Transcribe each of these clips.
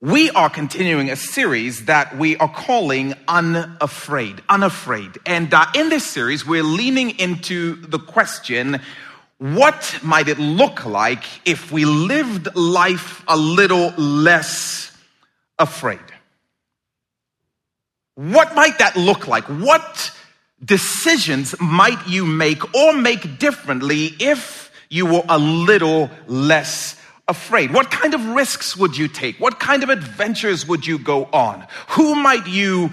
we are continuing a series that we are calling Unafraid. Unafraid. And uh, in this series, we're leaning into the question what might it look like if we lived life a little less afraid? What might that look like? What decisions might you make or make differently if you were a little less afraid? What kind of risks would you take? What kind of adventures would you go on? Who might you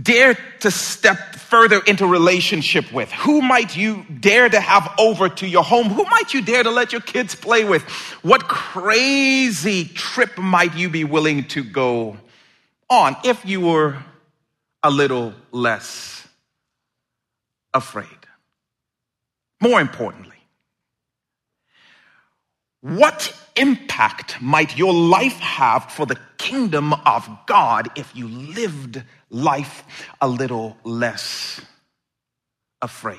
dare to step further into relationship with? Who might you dare to have over to your home? Who might you dare to let your kids play with? What crazy trip might you be willing to go on if you were a little less afraid? More importantly, what impact might your life have for the kingdom of God if you lived life a little less afraid?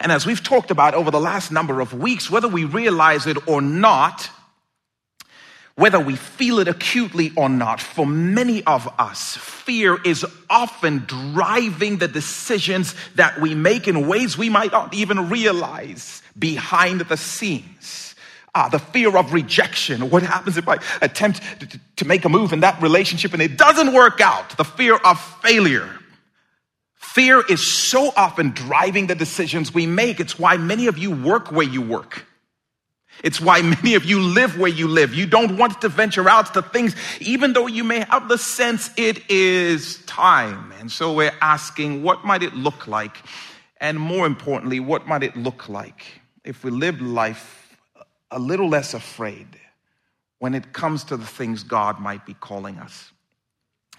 And as we've talked about over the last number of weeks, whether we realize it or not, whether we feel it acutely or not, for many of us, fear is often driving the decisions that we make in ways we might not even realize behind the scenes. Ah, the fear of rejection. What happens if I attempt to, make a move in that relationship and it doesn't work out? The fear of failure. Fear is so often driving the decisions we make. It's why many of you work where you work. It's why many of you live where you live. You don't want to venture out to things, even though you may have the sense it is time. And so we're asking, what might it look like? And more importantly, what might it look like if we lived life a little less afraid when it comes to the things God might be calling us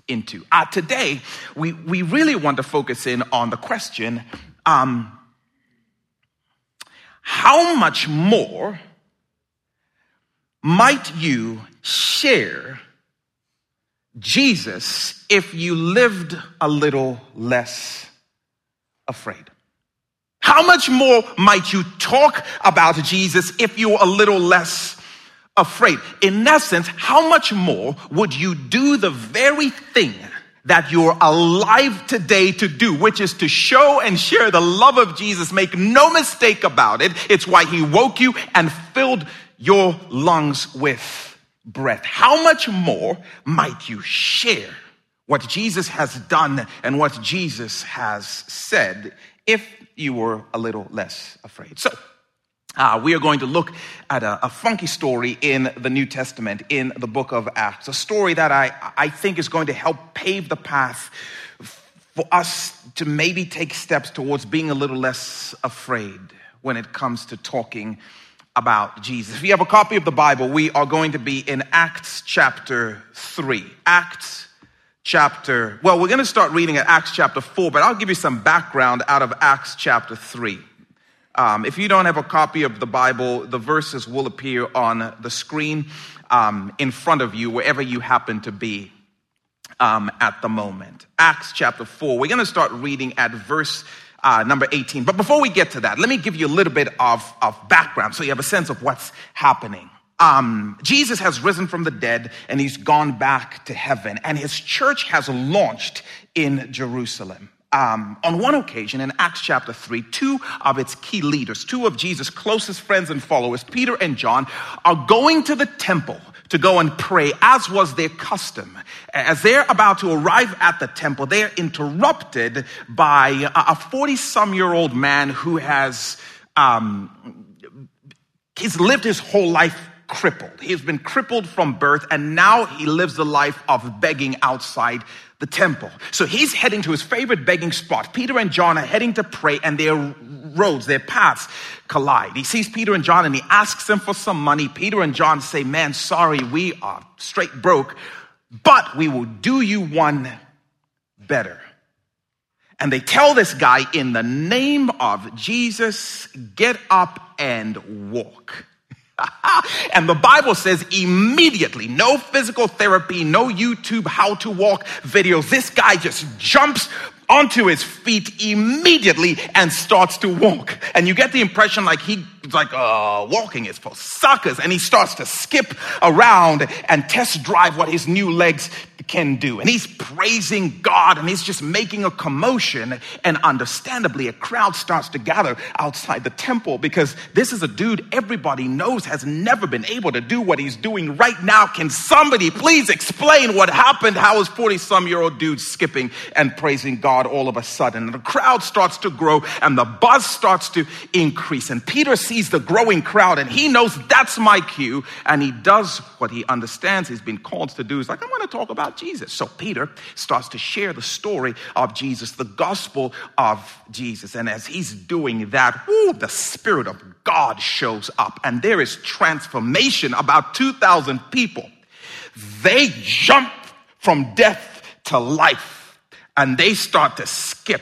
into. Uh, today, we, we really want to focus in on the question um, how much more might you share Jesus if you lived a little less afraid? How much more might you talk about Jesus if you were a little less afraid? In essence, how much more would you do the very thing that you're alive today to do, which is to show and share the love of Jesus. Make no mistake about it. It's why he woke you and filled your lungs with breath. How much more might you share what Jesus has done and what Jesus has said if you were a little less afraid. So, uh, we are going to look at a, a, funky story in the New Testament, in the book of Acts. A story that I, I think is going to help pave the path for us to maybe take steps towards being a little less afraid when it comes to talking about Jesus. If you have a copy of the Bible, we are going to be in Acts chapter 3. Acts chapter, well, we're going to start reading at Acts chapter 4, but I'll give you some background out of Acts chapter 3. Um, if you don't have a copy of the Bible, the verses will appear on the screen um, in front of you, wherever you happen to be um, at the moment. Acts chapter 4. We're going to start reading at verse uh, number 18. But before we get to that, let me give you a little bit of, of background so you have a sense of what's happening um, Jesus has risen from the dead and he's gone back to heaven, and his church has launched in Jerusalem. Um, on one occasion in Acts chapter 3, two of its key leaders, two of Jesus' closest friends and followers, Peter and John, are going to the temple to go and pray, as was their custom. As they're about to arrive at the temple, they're interrupted by a 40 some year old man who has, um, he's lived his whole life crippled. He's been crippled from birth, and now he lives the life of begging outside the temple. So he's heading to his favorite begging spot. Peter and John are heading to pray, and their roads, their paths collide. He sees Peter and John and he asks them for some money. Peter and John say, Man, sorry, we are straight broke, but we will do you one better. And they tell this guy, in the name of Jesus, get up and walk. and the Bible says immediately, no physical therapy, no YouTube how to walk videos. This guy just jumps onto his feet immediately and starts to walk. And you get the impression like he's like, uh, walking is for suckers. And he starts to skip around and test drive what his new legs can do. And he's praising God and he's just making a commotion. And understandably, a crowd starts to gather outside the temple because this is a dude everybody knows has never been able to do what he's doing right now. Can somebody please explain what happened? How is 40 some year old dude skipping and praising God all of a sudden? And the crowd starts to grow and the buzz starts to increase. And Peter sees the growing crowd and he knows that's my cue. And he does what he understands he's been called to do. He's like, I'm going to talk about Jesus. So Peter starts to share the story of Jesus, the gospel of Jesus. And as he's doing that, whoo, the Spirit of God shows up and there is transformation. About 2,000 people, they jump from death to life and they start to skip.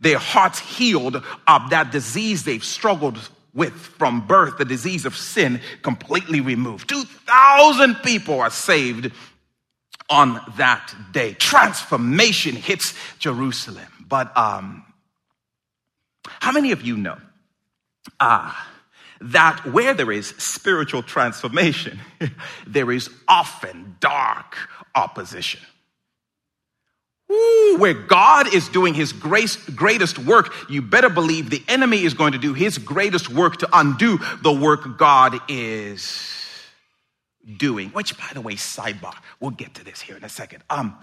Their hearts healed of that disease they've struggled with from birth, the disease of sin completely removed. 2,000 people are saved on that day. Transformation hits Jerusalem. But um, how many of you know uh, that where there is spiritual transformation, there is often dark opposition? Ooh, where God is doing his grace, greatest work, you better believe the enemy is going to do his greatest work to undo the work God is doing. Which, by the way, sidebar, we'll get to this here in a second. Um,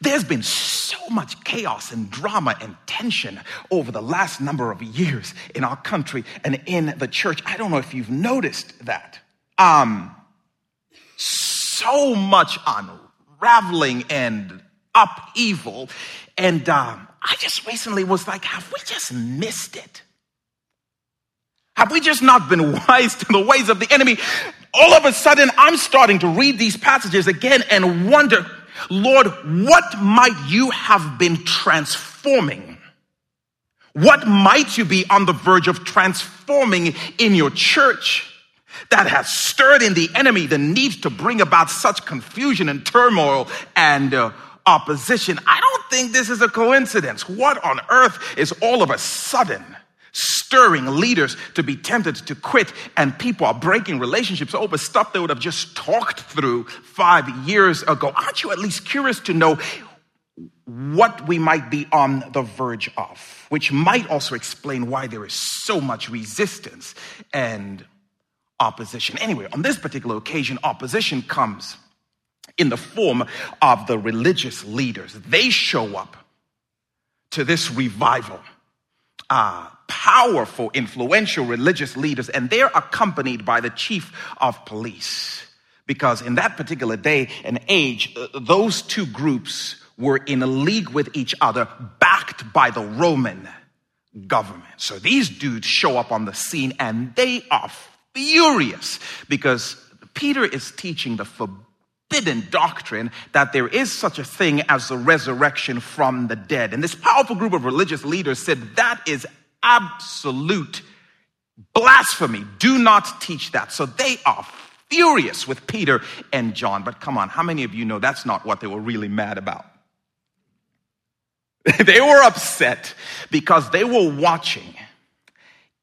there's been so much chaos and drama and tension over the last number of years in our country and in the church. I don't know if you've noticed that. Um, so much unraveling and upheaval. And um, I just recently was like, have we just missed it? Have we just not been wise to the ways of the enemy? All of a sudden, I'm starting to read these passages again and wonder, Lord, what might you have been transforming? What might you be on the verge of transforming in your church? that has stirred in the enemy the need to bring about such confusion and turmoil and uh, opposition. I don't think this is a coincidence. What on earth is all of a sudden stirring leaders to be tempted to quit and people are breaking relationships over stuff they would have just talked through five years ago? Aren't you at least curious to know what we might be on the verge of, which might also explain why there is so much resistance and opposition. Anyway, on this particular occasion, opposition comes in the form of the religious leaders. They show up to this revival. Uh, powerful, influential religious leaders, and they're accompanied by the chief of police. Because in that particular day and age, uh, those two groups were in a league with each other, backed by the Roman government. So these dudes show up on the scene and they are furious because Peter is teaching the forbidden doctrine that there is such a thing as the resurrection from the dead. And this powerful group of religious leaders said that is absolute blasphemy. Do not teach that. So they are furious with Peter and John. But come on, how many of you know that's not what they were really mad about? they were upset because they were watching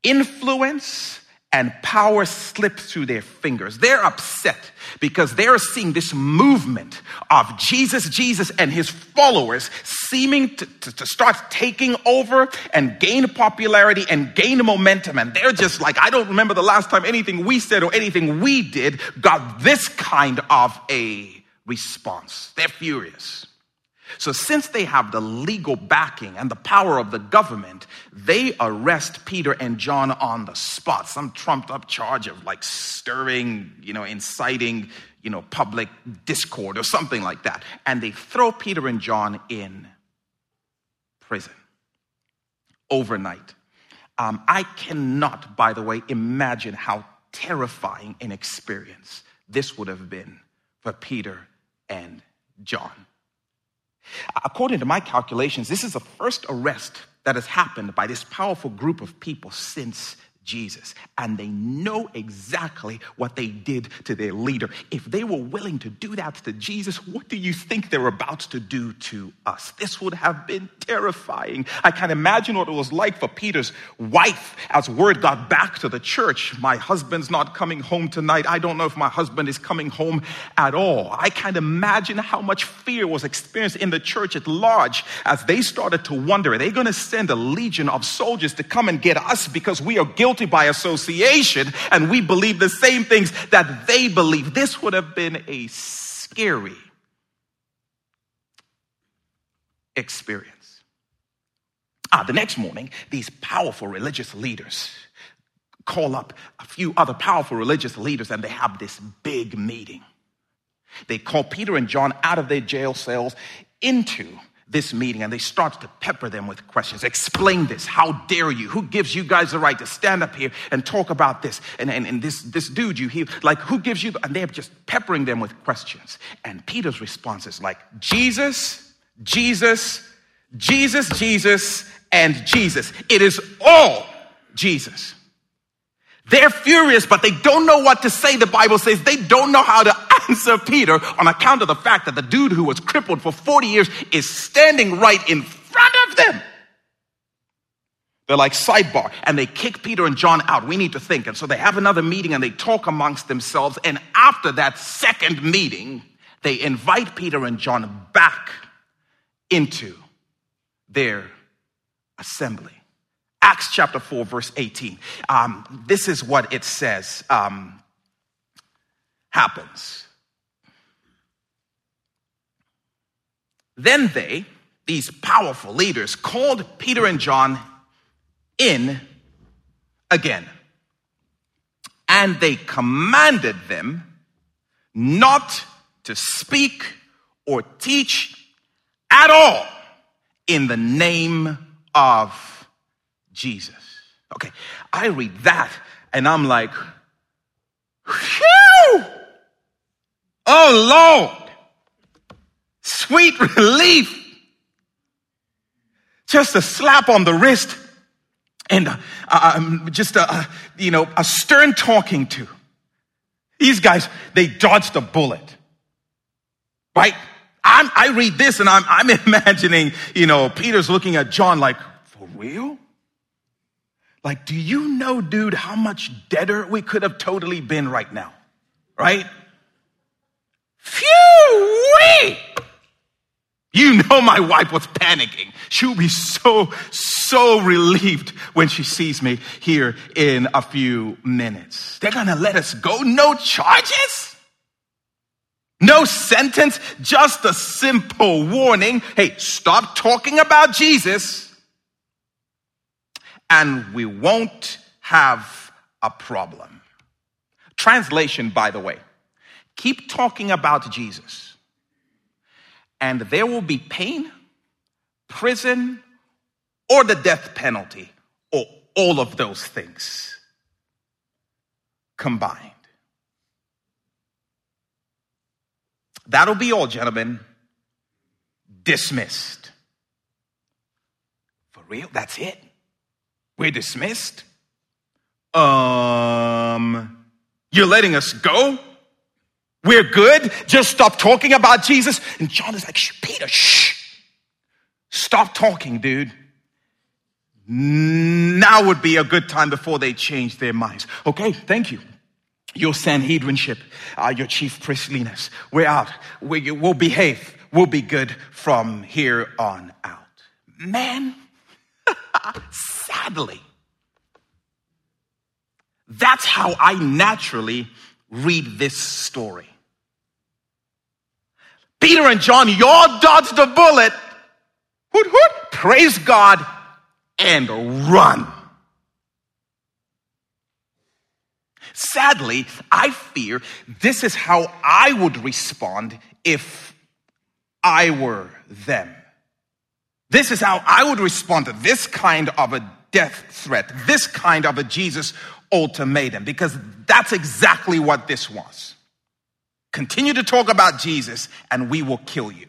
influence and power slips through their fingers. They're upset because they're seeing this movement of Jesus, Jesus and his followers seeming to, to, to, start taking over and gain popularity and gain momentum. And they're just like, I don't remember the last time anything we said or anything we did got this kind of a response. They're furious. So, since they have the legal backing and the power of the government, they arrest Peter and John on the spot. Some trumped up charge of like stirring, you know, inciting, you know, public discord or something like that. And they throw Peter and John in prison overnight. Um, I cannot, by the way, imagine how terrifying an experience this would have been for Peter and John. According to my calculations, this is the first arrest that has happened by this powerful group of people since Jesus. And they know exactly what they did to their leader. If they were willing to do that to Jesus, what do you think they're about to do to us? This would have been terrifying. I can imagine what it was like for Peter's wife as word got back to the church. My husband's not coming home tonight. I don't know if my husband is coming home at all. I can imagine how much fear was experienced in the church at large as they started to wonder, are they going to send a legion of soldiers to come and get us because we are guilty? Guilty by association and we believe the same things that they believe. This would have been a scary experience. Ah, the next morning, these powerful religious leaders call up a few other powerful religious leaders and they have this big meeting. They call Peter and John out of their jail cells into this meeting and they start to pepper them with questions. Explain this. How dare you? Who gives you guys the right to stand up here and talk about this? And, and, and this, this dude you hear, like, who gives you? And they're just peppering them with questions. And Peter's response is like, Jesus, Jesus, Jesus, Jesus, and Jesus. It is all Jesus. They're furious, but they don't know what to say. The Bible says they don't know how to answer Peter on account of the fact that the dude who was crippled for 40 years is standing right in front of them. They're like, sidebar. And they kick Peter and John out. We need to think. And so they have another meeting and they talk amongst themselves. And after that second meeting, they invite Peter and John back into their assembly. Acts chapter 4, verse 18. Um, this is what it says um, happens. Then they, these powerful leaders, called Peter and John in again. And they commanded them not to speak or teach at all in the name of Jesus. Okay, I read that and I'm like, whew! Oh Lord, sweet relief. Just a slap on the wrist and uh, um, just a, a, you know, a stern talking to. These guys, they dodged a bullet. Right? I'm, i read this and I'm, I'm imagining, you know, Peter's looking at John like, for real? Like, do you know, dude, how much deader we could have totally been right now? Right? Phew! You know, my wife was panicking. She'll be so, so relieved when she sees me here in a few minutes. They're gonna let us go? No charges? No sentence? Just a simple warning. Hey, stop talking about Jesus and we won't have a problem. Translation, by the way, keep talking about Jesus and there will be pain, prison, or the death penalty, or all of those things combined. That'll be all, gentlemen. Dismissed. For real? That's it? We're dismissed? Um, you're letting us go? We're good. Just stop talking about Jesus. And John is like, shh, Peter, shh. Stop talking, dude. Now would be a good time before they change their minds. Okay, thank you. Your Sanhedrinship, uh, your chief priestliness. We're out. We, we'll behave. We'll be good from here on out. Man, sadly, that's how I naturally read this story. Peter and John, y'all dodged the bullet. Hoot, hoot, praise God and run. Sadly, I fear this is how I would respond if I were them. This is how I would respond to this kind of a death threat, this kind of a Jesus ultimatum, because that's exactly what this was. Continue to talk about Jesus and we will kill you.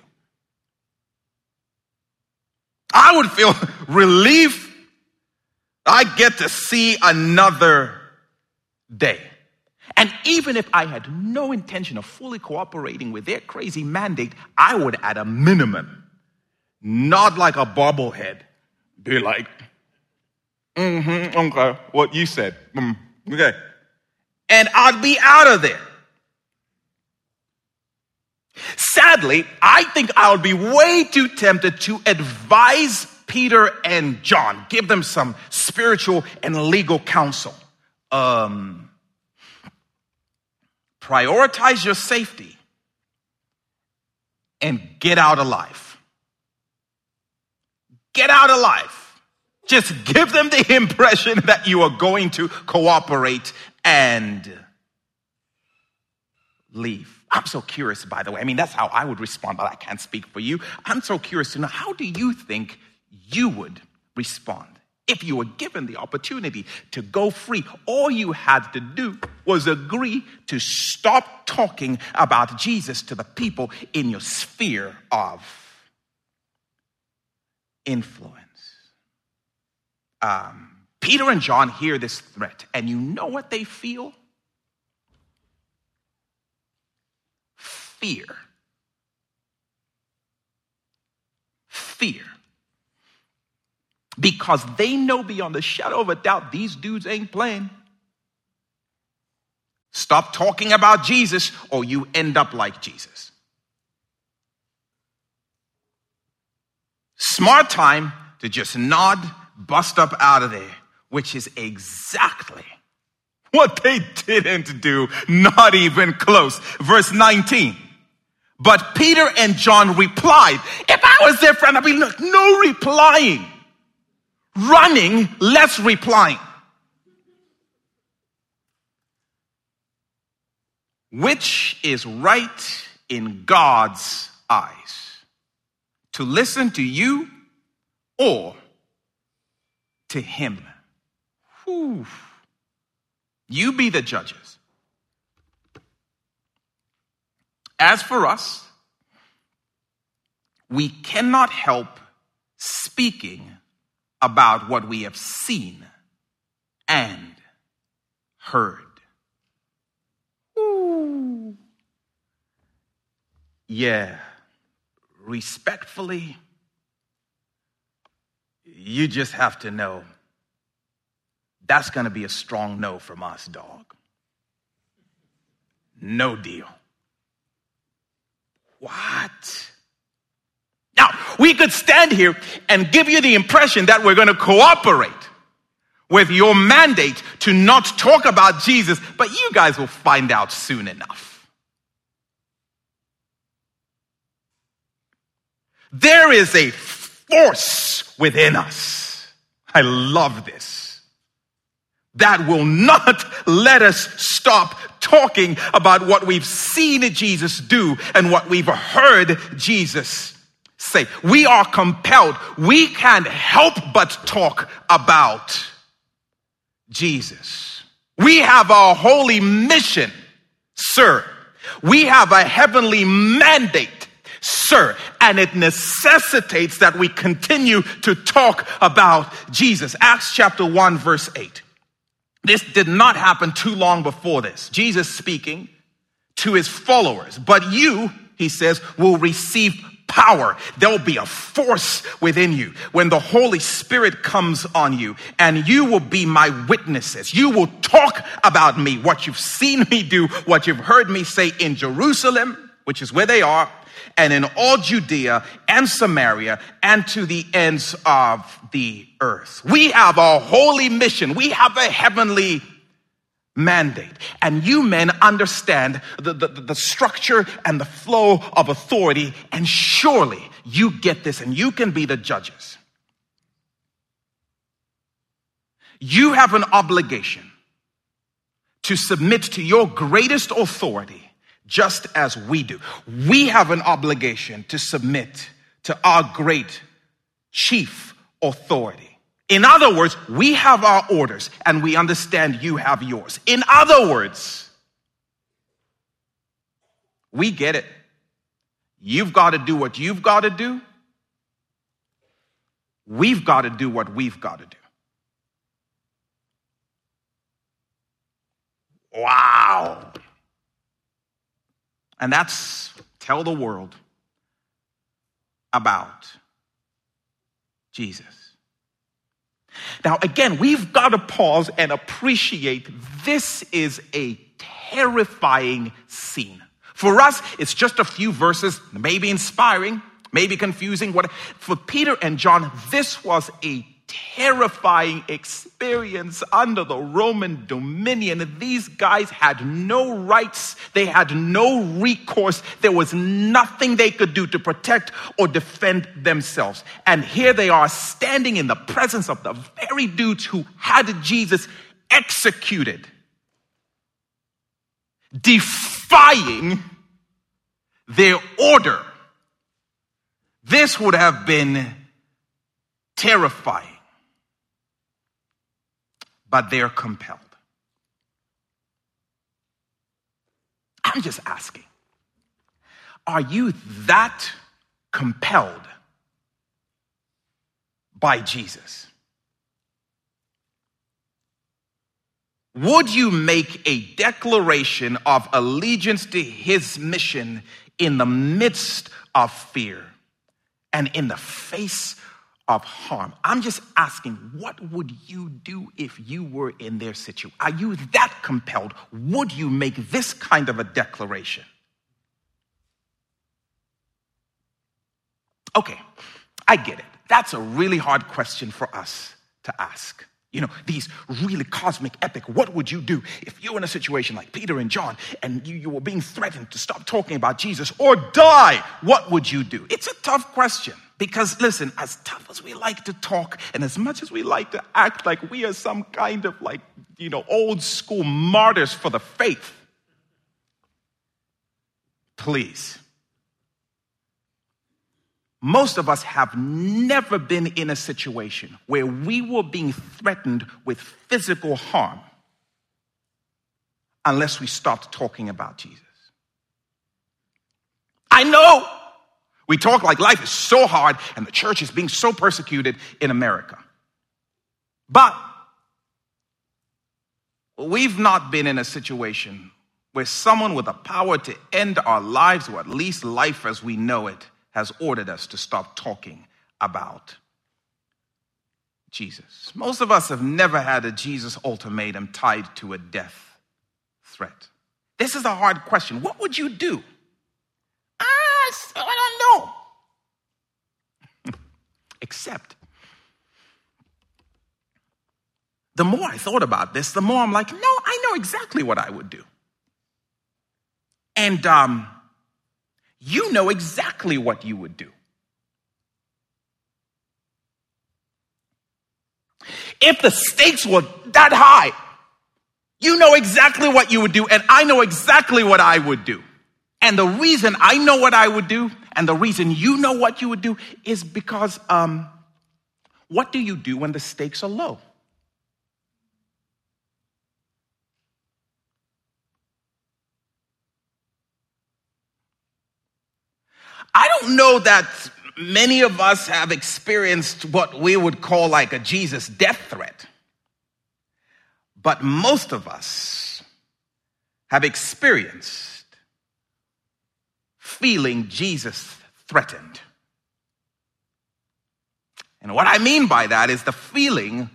I would feel relief I get to see another day. And even if I had no intention of fully cooperating with their crazy mandate, I would, at a minimum, nod like a bobblehead, be like, mm hmm, okay, what you said, mm, okay. And I'd be out of there. Sadly, I think I would be way too tempted to advise Peter and John, give them some spiritual and legal counsel. Um, prioritize your safety and get out alive. Get out alive. Just give them the impression that you are going to cooperate and leave. I'm so curious, by the way. I mean, that's how I would respond, but I can't speak for you. I'm so curious to know how do you think you would respond if you were given the opportunity to go free? All you had to do was agree to stop talking about Jesus to the people in your sphere of influence. Um, Peter and John hear this threat, and you know what they feel? fear. Fear. Because they know beyond the shadow of a doubt these dudes ain't playing. Stop talking about Jesus or you end up like Jesus. Smart time to just nod, bust up out of there, which is exactly what they didn't do, not even close. Verse 19. But Peter and John replied, if I was their friend, I'd be like, no replying. Running, less replying. Which is right in God's eyes? To listen to you or to Him? Whew. You be the judges. As for us, we cannot help speaking about what we have seen and heard. Ooh. Yeah, respectfully, you just have to know that's going to be a strong no from us, dog. No deal. What? Now, we could stand here and give you the impression that we're going to cooperate with your mandate to not talk about Jesus, but you guys will find out soon enough. There is a force within us. I love this. That will not let us stop talking about what we've seen Jesus do and what we've heard Jesus say. We are compelled. We can't help but talk about Jesus. We have a holy mission, sir. We have a heavenly mandate, sir. And it necessitates that we continue to talk about Jesus. Acts chapter 1, verse 8. This did not happen too long before this. Jesus speaking to his followers, but you, he says, will receive power. There'll be a force within you when the Holy Spirit comes on you and you will be my witnesses. You will talk about me, what you've seen me do, what you've heard me say in Jerusalem, which is where they are, and in all Judea and Samaria and to the ends of the earth. We have a holy mission. We have a heavenly mandate. And you men understand the, the, the, structure and the flow of authority. And surely you get this and you can be the judges. You have an obligation to submit to your greatest authority just as we do. We have an obligation to submit to our great chief authority. In other words, we have our orders and we understand you have yours. In other words, we get it. You've got to do what you've got to do. We've got to do what we've got to do. Wow. And that's tell the world about Jesus. Now, again, we've got to pause and appreciate this is a terrifying scene. For us, it's just a few verses, maybe inspiring, maybe confusing. What for Peter and John, this was a terrifying experience under the Roman dominion. These guys had no rights, they had no recourse, there was nothing they could do to protect or defend themselves. And here they are standing in the presence of the very dudes who had Jesus executed, defying their order. This would have been terrifying but they're compelled. I'm just asking are you that compelled by Jesus? Would you make a declaration of allegiance to his mission in the midst of fear and in the face of harm. I'm just asking, what would you do if you were in their situation? Are you that compelled? Would you make this kind of a declaration? Okay, I get it. That's a really hard question for us to ask. You know, these really cosmic, epic, what would you do if you're in a situation like Peter and John and you, you were being threatened to stop talking about Jesus or die? What would you do? It's a tough question. Because listen, as tough as we like to talk and as much as we like to act like we are some kind of like, you know, old school martyrs for the faith, please. Most of us have never been in a situation where we were being threatened with physical harm unless we stopped talking about Jesus. I know we talk like life is so hard and the church is being so persecuted in America. But we've not been in a situation where someone with the power to end our lives, or at least life as we know it, has ordered us to stop talking about Jesus. Most of us have never had a Jesus ultimatum tied to a death threat. This is a hard question. What would you do? I don't know. Except, the more I thought about this, the more I'm like, no, I know exactly what I would do. And um, you know exactly what you would do. If the stakes were that high, you know exactly what you would do, and I know exactly what I would do. And the reason I know what I would do and the reason you know what you would do is because um, what do you do when the stakes are low? I don't know that many of us have experienced what we would call like a Jesus death threat, but most of us have experienced feeling Jesus threatened. And what I mean by that is the feeling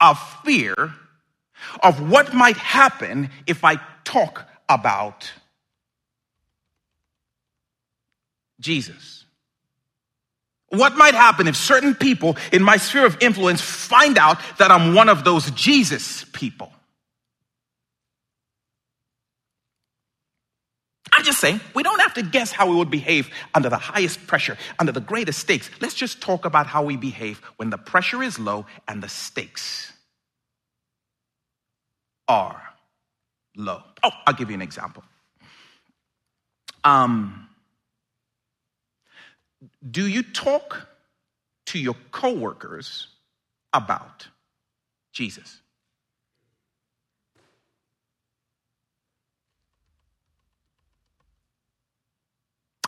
of fear of what might happen if I talk about Jesus. What might happen if certain people in my sphere of influence find out that I'm one of those Jesus people? I'm just saying, we don't have to guess how we would behave under the highest pressure, under the greatest stakes. Let's just talk about how we behave when the pressure is low and the stakes are low. Oh, I'll give you an example. Um, do you talk to your coworkers about Jesus?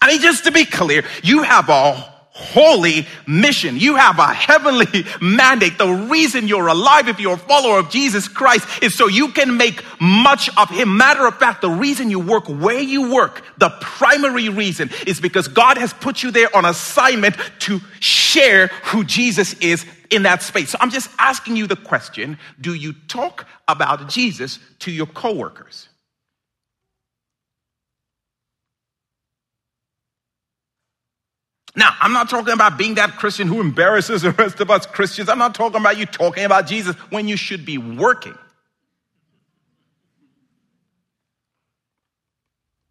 I mean, just to be clear, you have a holy mission. You have a heavenly mandate. The reason you're alive, if you're a follower of Jesus Christ, is so you can make much of Him. Matter of fact, the reason you work where you work, the primary reason is because God has put you there on assignment to share who Jesus is in that space. So I'm just asking you the question do you talk about Jesus to your coworkers? Now, I'm not talking about being that Christian who embarrasses the rest of us Christians. I'm not talking about you talking about Jesus when you should be working.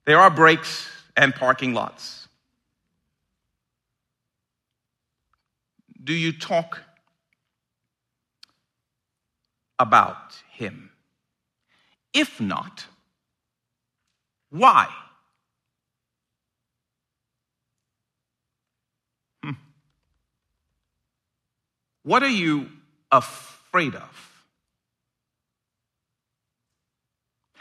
There are breaks and parking lots. Do you talk about him? If not, why? What are you afraid of?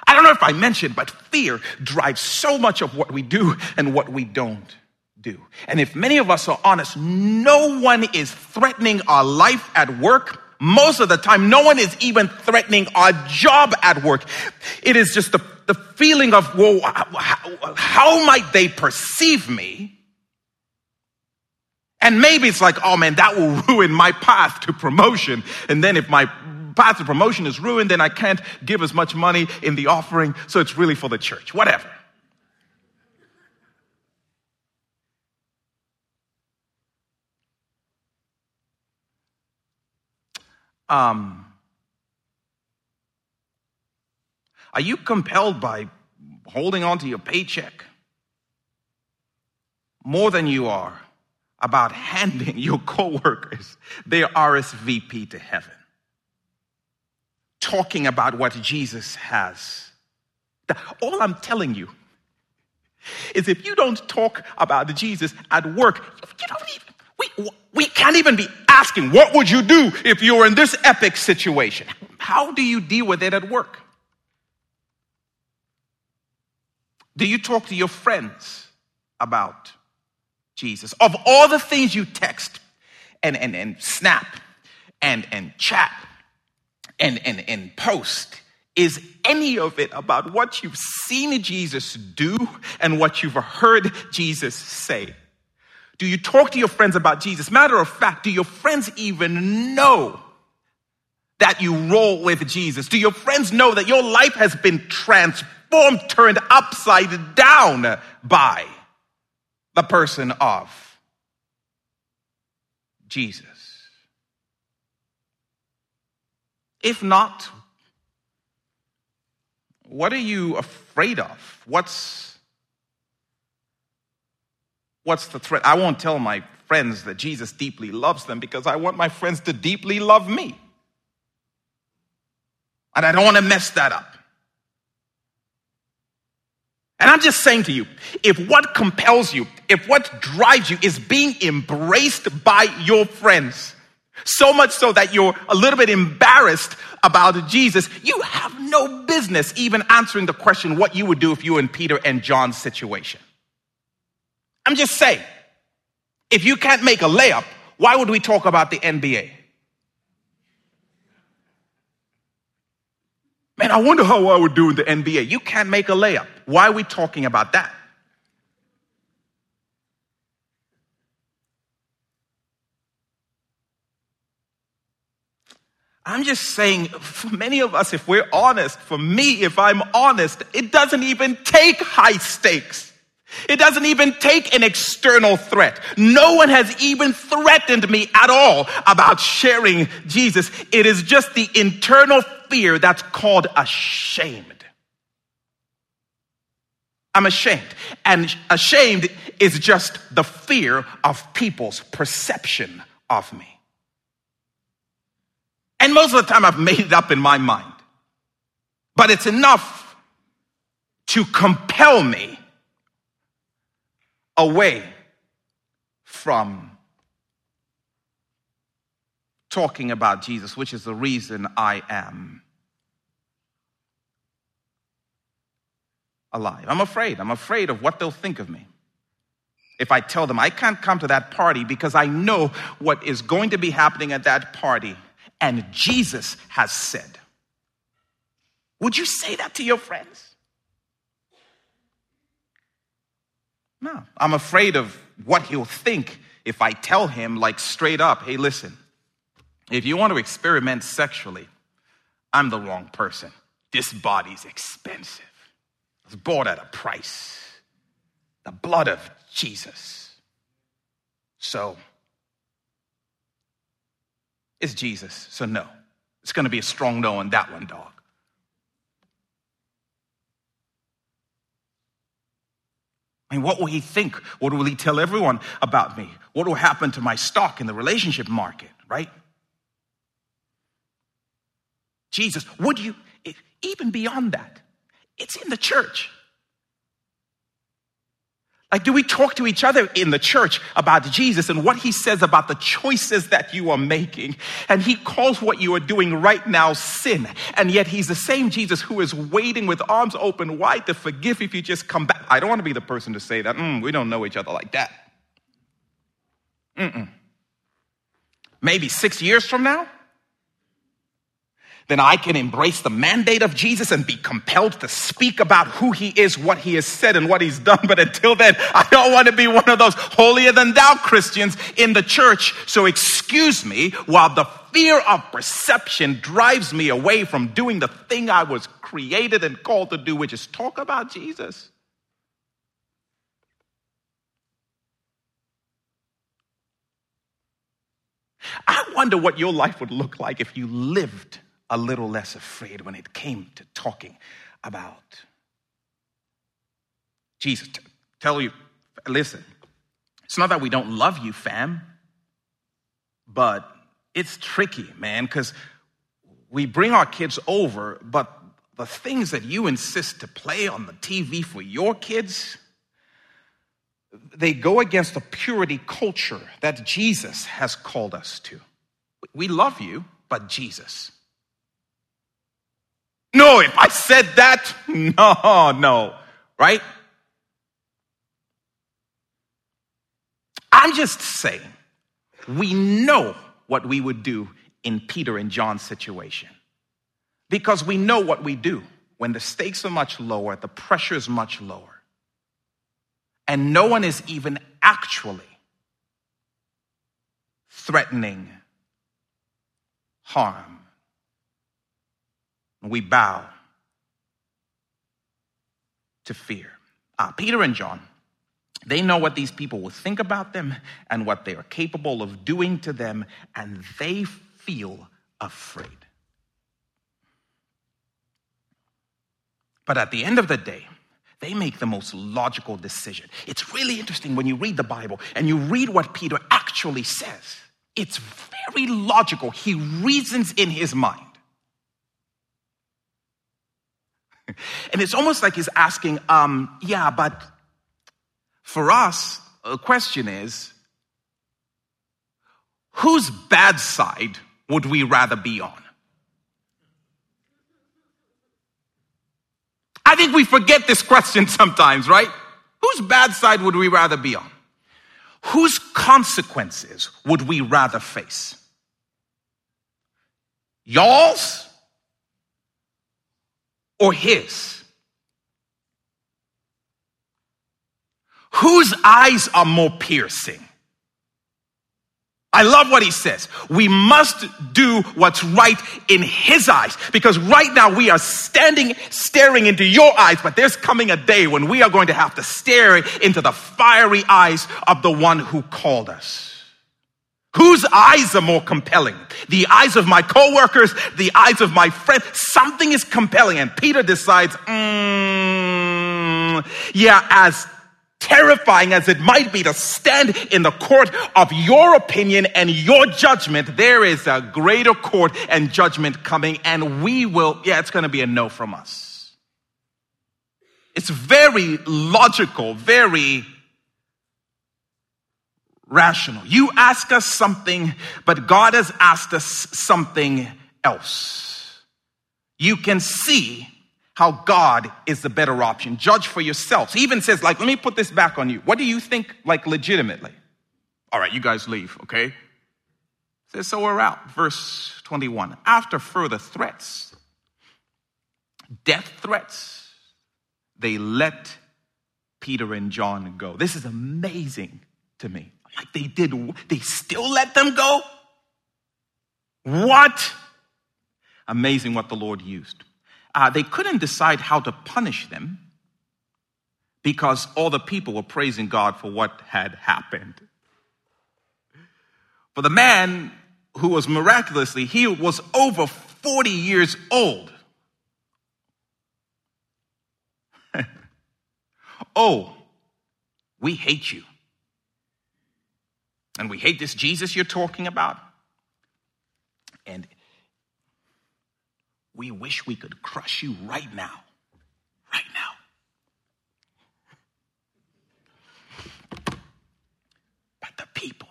I don't know if I mentioned, but fear drives so much of what we do and what we don't do. And if many of us are honest, no one is threatening our life at work most of the time, no one is even threatening our job at work. It is just the, the feeling of, well, how, how might they perceive me? And maybe it's like, oh man, that will ruin my path to promotion. And then if my path to promotion is ruined, then I can't give as much money in the offering. So it's really for the church, whatever. Um, are you compelled by holding on to your paycheck more than you are about handing your coworkers their RSVP to heaven? Talking about what Jesus has. All I'm telling you is if you don't talk about Jesus at work, you don't even we, we can't even be asking, what would you do if you were in this epic situation? How do you deal with it at work? Do you talk to your friends about Jesus? Of all the things you text and, and, and snap and, and chat and, and, and post, is any of it about what you've seen Jesus do and what you've heard Jesus say? Do you talk to your friends about Jesus? Matter of fact, do your friends even know that you roll with Jesus? Do your friends know that your life has been transformed, turned upside down by the person of Jesus? If not, what are you afraid of? What's What's the threat? I won't tell my friends that Jesus deeply loves them because I want my friends to deeply love me. And I don't want to mess that up. And I'm just saying to you, if what compels you, if what drives you is being embraced by your friends, so much so that you're a little bit embarrassed about Jesus, you have no business even answering the question what you would do if you were in Peter and John's situation. I'm just saying, if you can't make a layup, why would we talk about the NBA? Man, I wonder how I would do in the NBA. You can't make a layup. Why are we talking about that? I'm just saying, for many of us, if we're honest, for me, if I'm honest, it doesn't even take high stakes. It doesn't even take an external threat. No one has even threatened me at all about sharing Jesus. It is just the internal fear that's called ashamed. I'm ashamed. And ashamed is just the fear of people's perception of me. And most of the time I've made it up in my mind. But it's enough to compel me away from talking about Jesus, which is the reason I am alive. I'm afraid. I'm afraid of what they'll think of me. if I tell them I can't come to that party because I know what is going to be happening at that party and Jesus has said. Would you say that to your friends? No. I'm afraid of what he'll think if I tell him, like straight up, hey, listen, if you want to experiment sexually, I'm the wrong person. This body's expensive. It was bought at a price. The blood of Jesus. So, it's Jesus. So, no. It's going to be a strong no on that one, dog. I mean, what will he think? What will he tell everyone about me? What will happen to my stock in the relationship market, right? Jesus, would you, even beyond that, it's in the church. Like, do we talk to each other in the church about Jesus and what he says about the choices that you are making? And he calls what you are doing right now sin. And yet he's the same Jesus who is waiting with arms open wide to forgive if you just come back. I don't want to be the person to say that. Mm, we don't know each other like that. Mm-mm. Maybe six years from now, then I can embrace the mandate of Jesus and be compelled to speak about who he is, what he has said, and what he's done. But until then, I don't want to be one of those holier than thou Christians in the church. So excuse me while the fear of perception drives me away from doing the thing I was created and called to do, which is talk about Jesus. I wonder what your life would look like if you lived a little less afraid when it came to talking about Jesus. Tell you, listen, it's not that we don't love you, fam, but it's tricky, man, because we bring our kids over, but the things that you insist to play on the TV for your kids, they go against the purity culture that Jesus has called us to. We love you, but Jesus. No, if I said that, no, no, right? I'm just saying, we know what we would do in Peter and John's situation. Because we know what we do when the stakes are much lower, the pressure is much lower, and no one is even actually threatening harm we bow to fear. Ah, Peter and John, they know what these people will think about them and what they are capable of doing to them, and they feel afraid. But at the end of the day, they make the most logical decision. It's really interesting when you read the Bible and you read what Peter actually says. It's very logical. He reasons in his mind. And it's almost like he's asking, um, yeah, but for us, the question is, whose bad side would we rather be on? I think we forget this question sometimes, right? Whose bad side would we rather be on? Whose consequences would we rather face? Y'all's or his? Whose eyes are more piercing? I love what he says. We must do what's right in his eyes because right now we are standing, staring into your eyes, but there's coming a day when we are going to have to stare into the fiery eyes of the one who called us. Whose eyes are more compelling? The eyes of my coworkers, the eyes of my friend. Something is compelling. And Peter decides, mm, yeah, as terrifying as it might be to stand in the court of your opinion and your judgment, there is a greater court and judgment coming, and we will, yeah, it's going to be a no from us. It's very logical, very rational. You ask us something, but God has asked us something else. You can see how God is the better option. Judge for yourselves. He even says, like, let me put this back on you. What do you think, like, legitimately? All right, you guys leave, okay? Says, so we're out. Verse 21. After further threats, death threats, they let Peter and John go. This is amazing to me. Like they did, they still let them go? What? Amazing what the Lord used. Uh, they couldn't decide how to punish them because all the people were praising God for what had happened. For the man who was miraculously healed was over 40 years old. oh, we hate you. And we hate this Jesus you're talking about. And we wish we could crush you right now. Right now. But the people,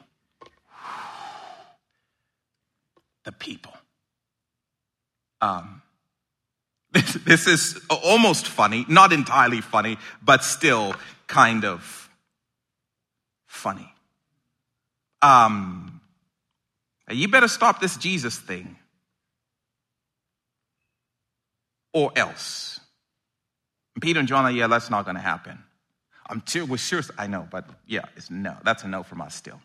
the people. Um, this, this is almost funny, not entirely funny, but still kind of funny. Um, you better stop this Jesus thing or else. And Peter and John are, yeah, that's not going to happen. I'm too, we're serious. I know, but yeah, it's no. That's a no from us still.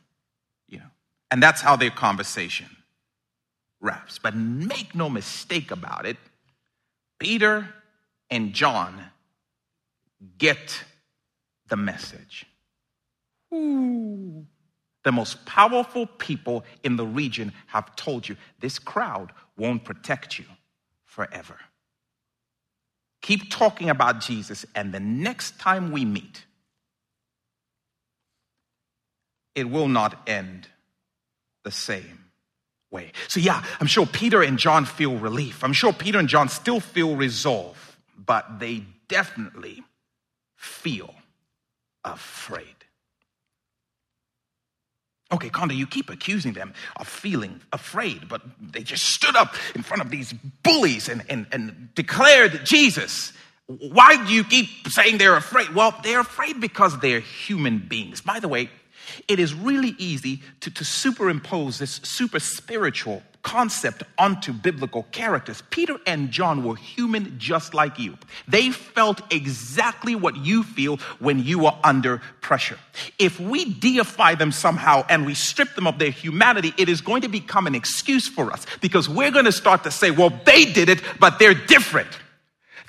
You know, and that's how their conversation wraps. But make no mistake about it, Peter and John get the message. Ooh. The most powerful people in the region have told you this crowd won't protect you forever. Keep talking about Jesus, and the next time we meet, it will not end the same way. So, yeah, I'm sure Peter and John feel relief. I'm sure Peter and John still feel resolve, but they definitely feel afraid. Okay, Kondo, you keep accusing them of feeling afraid, but they just stood up in front of these bullies and, and, and declared Jesus. Why do you keep saying they're afraid? Well, they're afraid because they're human beings. By the way, it is really easy to, to superimpose this super spiritual concept onto biblical characters. Peter and John were human just like you. They felt exactly what you feel when you are under pressure. If we deify them somehow and we strip them of their humanity, it is going to become an excuse for us because we're going to start to say, well, they did it, but they're different.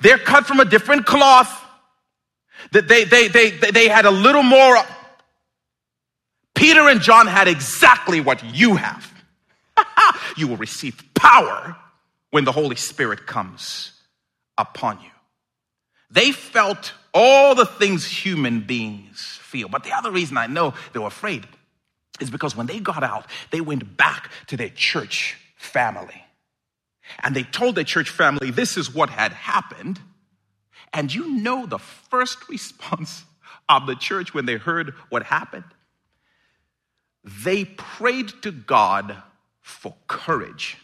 They're cut from a different cloth. That they, they, they, they had a little more. Peter and John had exactly what you have. you will receive power when the Holy Spirit comes upon you. They felt all the things human beings feel. But the other reason I know they were afraid is because when they got out, they went back to their church family. And they told their church family this is what had happened. And you know the first response of the church when they heard what happened? They prayed to God for courage.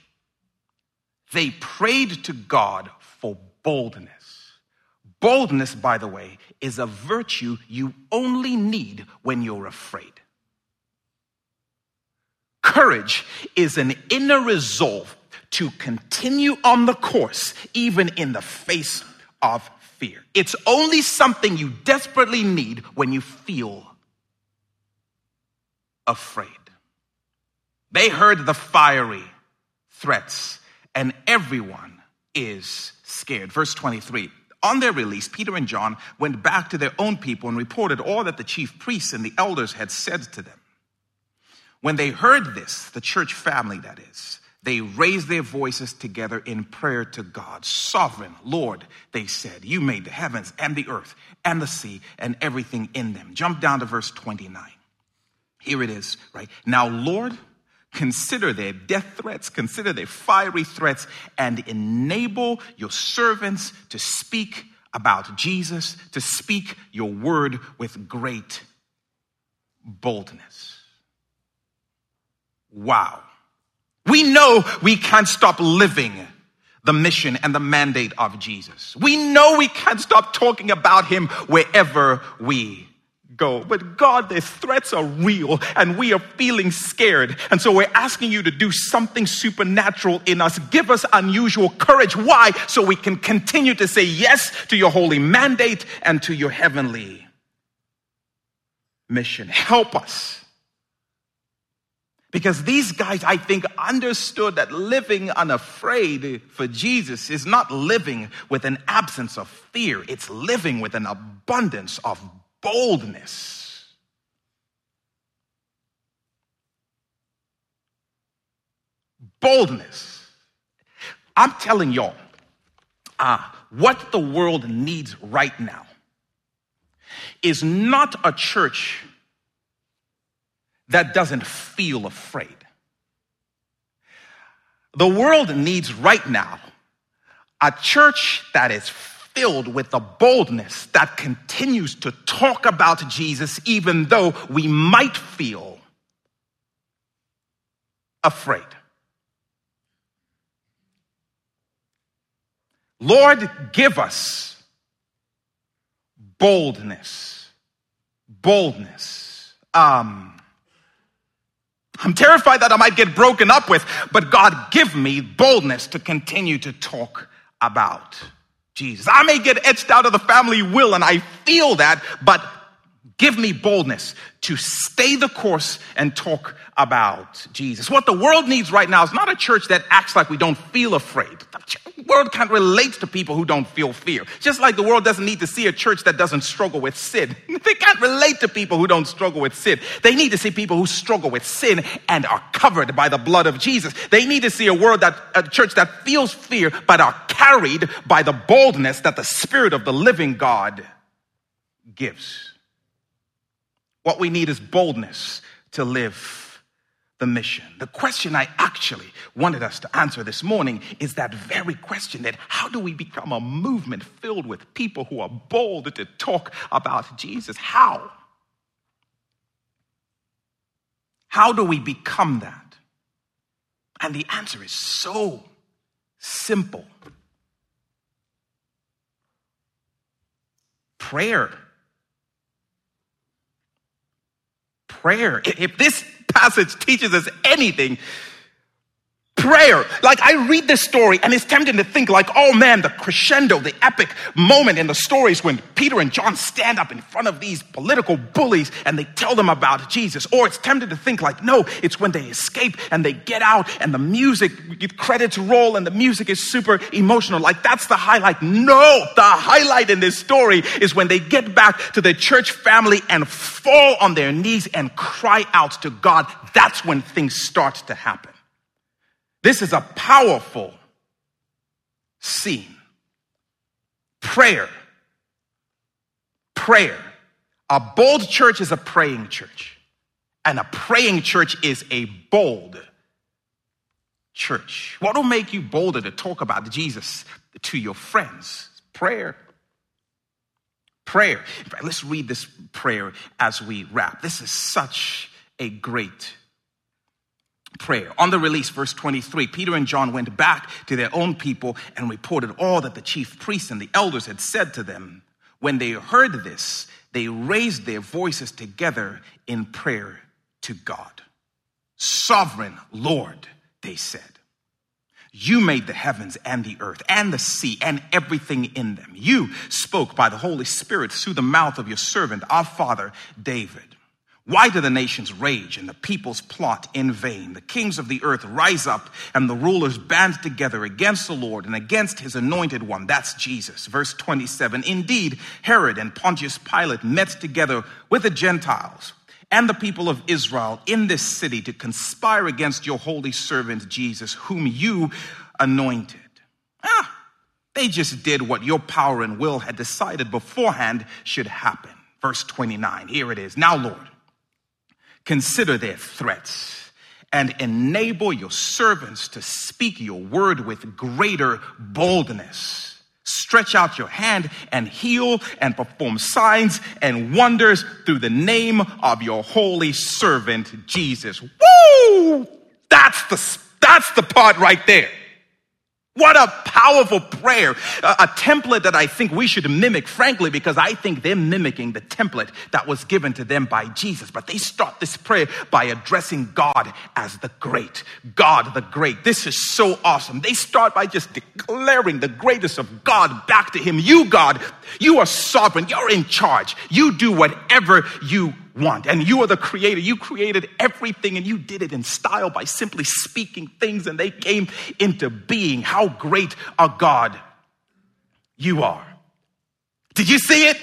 They prayed to God for boldness. Boldness, by the way, is a virtue you only need when you're afraid. Courage is an inner resolve to continue on the course, even in the face of fear. It's only something you desperately need when you feel afraid. They heard the fiery threats, and everyone is scared. Verse 23. On their release, Peter and John went back to their own people and reported all that the chief priests and the elders had said to them. When they heard this, the church family that is, they raised their voices together in prayer to God. Sovereign Lord, they said, You made the heavens and the earth and the sea and everything in them. Jump down to verse 29. Here it is, right? Now, Lord, Consider their death threats, consider their fiery threats, and enable your servants to speak about Jesus, to speak your word with great boldness. Wow. We know we can't stop living the mission and the mandate of Jesus. We know we can't stop talking about him wherever we go. But God, the threats are real and we are feeling scared. And so we're asking you to do something supernatural in us. Give us unusual courage. Why? So we can continue to say yes to your holy mandate and to your heavenly mission. Help us. Because these guys, I think, understood that living unafraid for Jesus is not living with an absence of fear, it's living with an abundance of boldness. Boldness. I'm telling y'all, uh, what the world needs right now is not a church that doesn't feel afraid. The world needs right now a church that is filled with the boldness that continues to talk about Jesus, even though we might feel afraid. Lord, give us boldness. Boldness. Um, I'm terrified that I might get broken up with, but God, give me boldness to continue to talk about Jesus. I may get etched out of the family will, and I feel that, but give me boldness to stay the course and talk about Jesus. What the world needs right now is not a church that acts like we don't feel afraid. The world can't relate to people who don't feel fear. Just like the world doesn't need to see a church that doesn't struggle with sin. They can't relate to people who don't struggle with sin. They need to see people who struggle with sin and are covered by the blood of Jesus. They need to see a world that a church that feels fear but are carried by the boldness that the spirit of the living God gives. What we need is boldness to live the mission. The question I actually wanted us to answer this morning is that very question that how do we become a movement filled with people who are bold to talk about Jesus? How? How do we become that? And the answer is so simple prayer. Prayer. If this passage teaches us anything, prayer. Like I read this story and it's tempting to think like, oh man, the crescendo, the epic moment in the stories when Peter and John stand up in front of these political bullies and they tell them about Jesus. Or it's tempting to think like, no, it's when they escape and they get out and the music, credits roll and the music is super emotional. Like that's the highlight. No, the highlight in this story is when they get back to their church family and fall on their knees and cry out to God. That's when things start to happen. This is a powerful scene. Prayer. Prayer. A bold church is a praying church, and a praying church is a bold church. What will make you bolder to talk about Jesus to your friends? Prayer. Prayer. Let's read this prayer as we wrap. This is such a great prayer. On the release, verse 23, Peter and John went back to their own people and reported all that the chief priests and the elders had said to them. When they heard this, they raised their voices together in prayer to God. Sovereign Lord, they said, you made the heavens and the earth and the sea and everything in them. You spoke by the Holy Spirit through the mouth of your servant, our father David. Why do the nations rage and the peoples plot in vain? The kings of the earth rise up and the rulers band together against the Lord and against his anointed one. That's Jesus. Verse 27. Indeed, Herod and Pontius Pilate met together with the Gentiles and the people of Israel in this city to conspire against your holy servant Jesus, whom you anointed. Ah, they just did what your power and will had decided beforehand should happen. Verse 29. Here it is. Now, Lord, Consider their threats and enable your servants to speak your word with greater boldness. Stretch out your hand and heal and perform signs and wonders through the name of your holy servant Jesus. Woo! That's the, that's the part right there. What a powerful prayer. A, a, template that I think we should mimic, frankly, because I think they're mimicking the template that was given to them by Jesus. But they start this prayer by addressing God as the great. God the great. This is so awesome. They start by just declaring the greatness of God back to Him. You, God, you are sovereign. You're in charge. You do whatever you want. And you are the creator. You created everything and you did it in style by simply speaking things and they came into being. How great a God you are. Did you see it?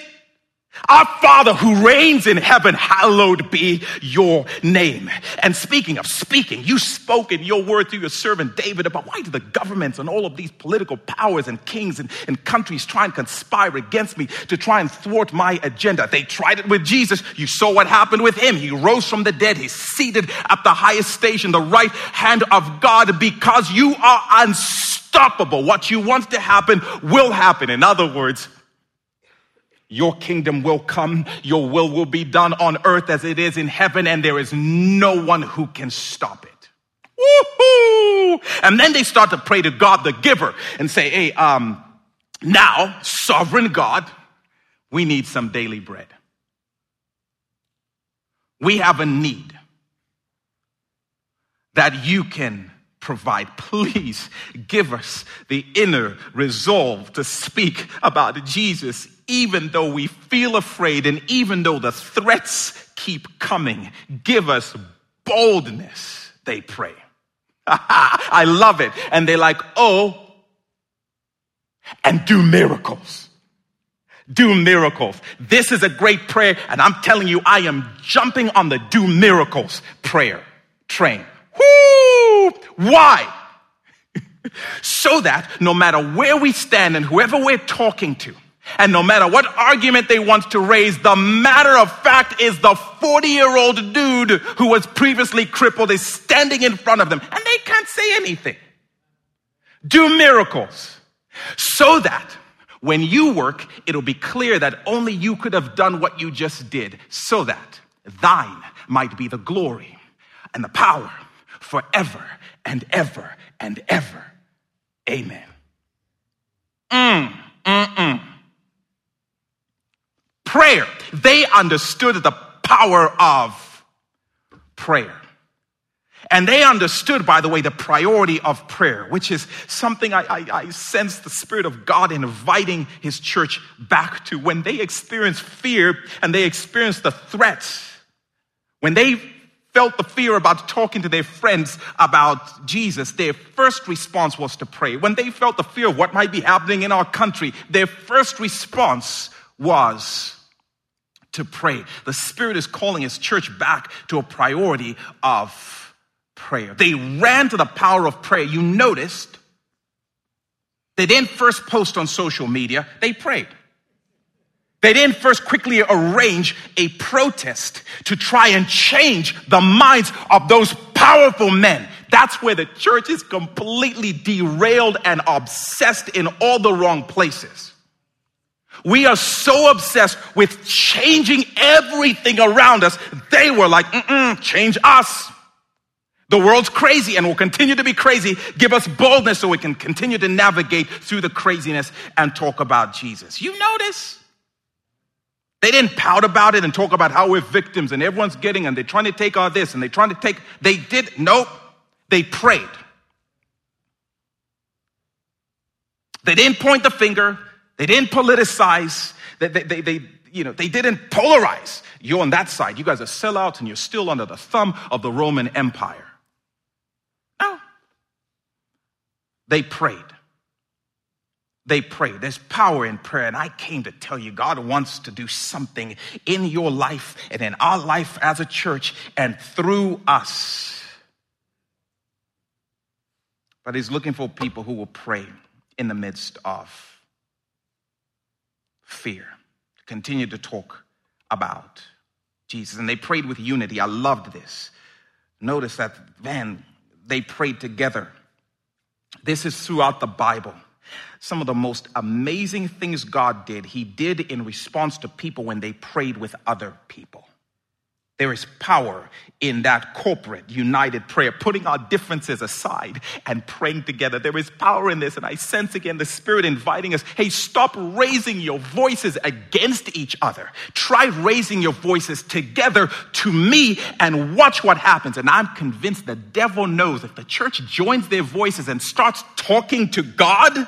Our Father who reigns in heaven, hallowed be your name. And speaking of speaking, you spoke in your word through your servant David about why do the governments and all of these political powers and kings and, and countries try and conspire against me to try and thwart my agenda? They tried it with Jesus. You saw what happened with him. He rose from the dead. He's seated at the highest station, the right hand of God, because you are unstoppable. What you want to happen will happen. In other words, your kingdom will come, your will will be done on earth as it is in heaven, and there is no one who can stop it. Woohoo! And then they start to pray to God, the giver, and say, Hey, um, now, sovereign God, we need some daily bread. We have a need that you can provide. Please give us the inner resolve to speak about Jesus even though we feel afraid and even though the threats keep coming, give us boldness, they pray. I love it. And they're like, oh, and do miracles. Do miracles. This is a great prayer, and I'm telling you, I am jumping on the do miracles prayer train. Whoo! Why? so that no matter where we stand and whoever we're talking to, and no matter what argument they want to raise, the matter of fact is the 40 year old dude who was previously crippled is standing in front of them and they can't say anything. Do miracles so that when you work, it'll be clear that only you could have done what you just did so that thine might be the glory and the power forever and ever and ever. Amen. Mm, mm, prayer. They understood the power of prayer. And they understood, by the way, the priority of prayer, which is something I, I, I, sense the Spirit of God inviting His church back to. When they experienced fear and they experienced the threats, when they felt the fear about talking to their friends about Jesus, their first response was to pray. When they felt the fear of what might be happening in our country, their first response was to pray. The Spirit is calling His church back to a priority of prayer. They ran to the power of prayer. You noticed they didn't first post on social media, they prayed. They didn't first quickly arrange a protest to try and change the minds of those powerful men. That's where the church is completely derailed and obsessed in all the wrong places. We are so obsessed with changing everything around us. They were like, change us. The world's crazy and will continue to be crazy. Give us boldness so we can continue to navigate through the craziness and talk about Jesus. You notice? They didn't pout about it and talk about how we're victims and everyone's getting and they're trying to take all this and they're trying to take, they did, nope. They prayed. They didn't point the finger. They didn't politicize. They, they, they, they, you know, they didn't polarize. You're on that side. You guys are sellouts and you're still under the thumb of the Roman Empire. No. They prayed. They prayed. There's power in prayer. And I came to tell you, God wants to do something in your life and in our life as a church and through us. But He's looking for people who will pray in the midst of fear. Continue to talk about Jesus. And they prayed with unity. I loved this. Notice that, man, they prayed together. This is throughout the Bible. Some of the most amazing things God did, He did in response to people when they prayed with other people. There is power in that corporate, united prayer, putting our differences aside and praying together. There is power in this. And I sense again the Spirit inviting us hey, stop raising your voices against each other. Try raising your voices together to me and watch what happens. And I'm convinced the devil knows if the church joins their voices and starts talking to God,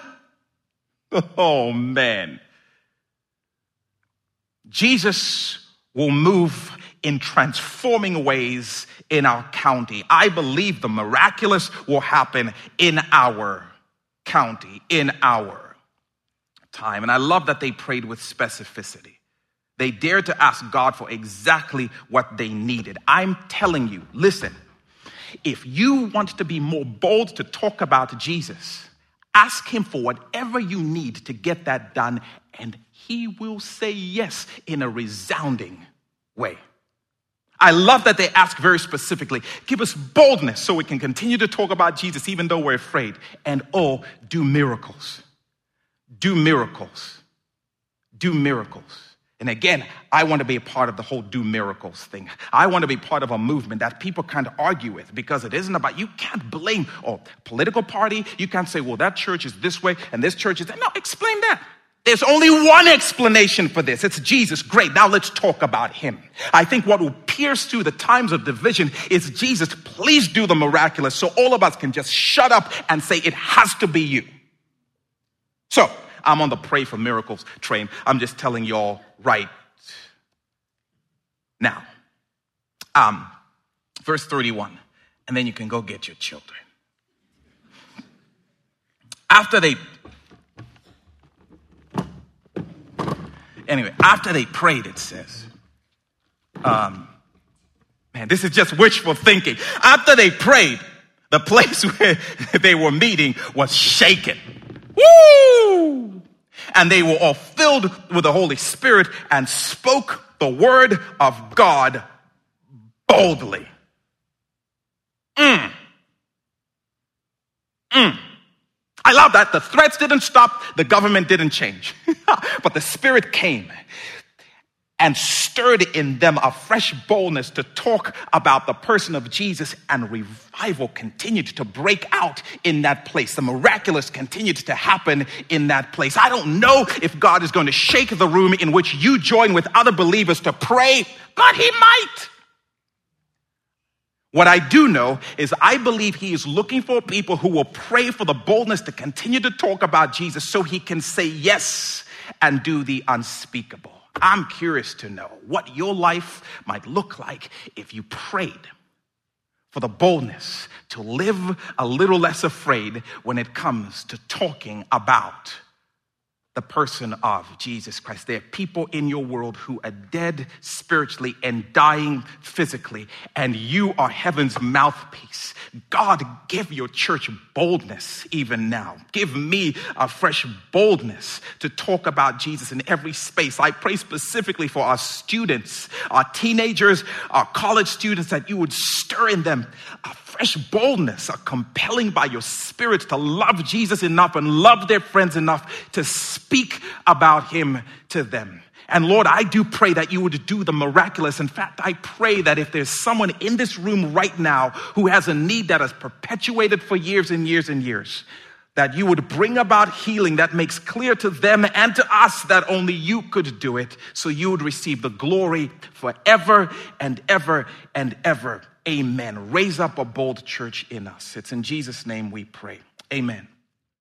oh man, Jesus will move in transforming ways in our county. I believe the miraculous will happen in our county, in our time. And I love that they prayed with specificity. They dared to ask God for exactly what they needed. I'm telling you, listen, if you want to be more bold to talk about Jesus, ask Him for whatever you need to get that done, and He will say yes in a resounding way. I love that they ask very specifically, give us boldness so we can continue to talk about Jesus even though we're afraid. And oh, do miracles. Do miracles. Do miracles. And again, I want to be a part of the whole do miracles thing. I want to be part of a movement that people can't argue with because it isn't about, you can't blame a political party. You can't say, well, that church is this way and this church is that. No, explain that. There's only one explanation for this. It's Jesus. Great. Now let's talk about him. I think what will pierce through the times of division is Jesus, please do the miraculous so all of us can just shut up and say it has to be you. So I'm on the pray for miracles train. I'm just telling y'all right now. Um, verse 31, and then you can go get your children. After they Anyway, after they prayed, it says, um, man, this is just wishful thinking. After they prayed, the place where they were meeting was shaken. Woo! And they were all filled with the Holy Spirit and spoke the word of God boldly. Mm. Mm. I love that. The threats didn't stop, the government didn't change. but the Spirit came and stirred in them a fresh boldness to talk about the person of Jesus, and revival continued to break out in that place. The miraculous continued to happen in that place. I don't know if God is going to shake the room in which you join with other believers to pray, but He might. What I do know is I believe he is looking for people who will pray for the boldness to continue to talk about Jesus so he can say yes and do the unspeakable. I'm curious to know what your life might look like if you prayed for the boldness to live a little less afraid when it comes to talking about the person of Jesus Christ. There are people in your world who are dead spiritually and dying physically, and you are heaven's mouthpiece. God, give your church boldness even now. Give me a fresh boldness to talk about Jesus in every space. I pray specifically for our students, our teenagers, our college students, that you would stir in them fresh boldness, a compelling by your spirit to love Jesus enough and love their friends enough to speak about him to them. And Lord, I do pray that you would do the miraculous. In fact, I pray that if there's someone in this room right now who has a need that has perpetuated for years and years and years, that you would bring about healing that makes clear to them and to us that only you could do it, so you would receive the glory forever and ever and ever. Amen. Raise up a bold church in us. It's in Jesus' name we pray. Amen.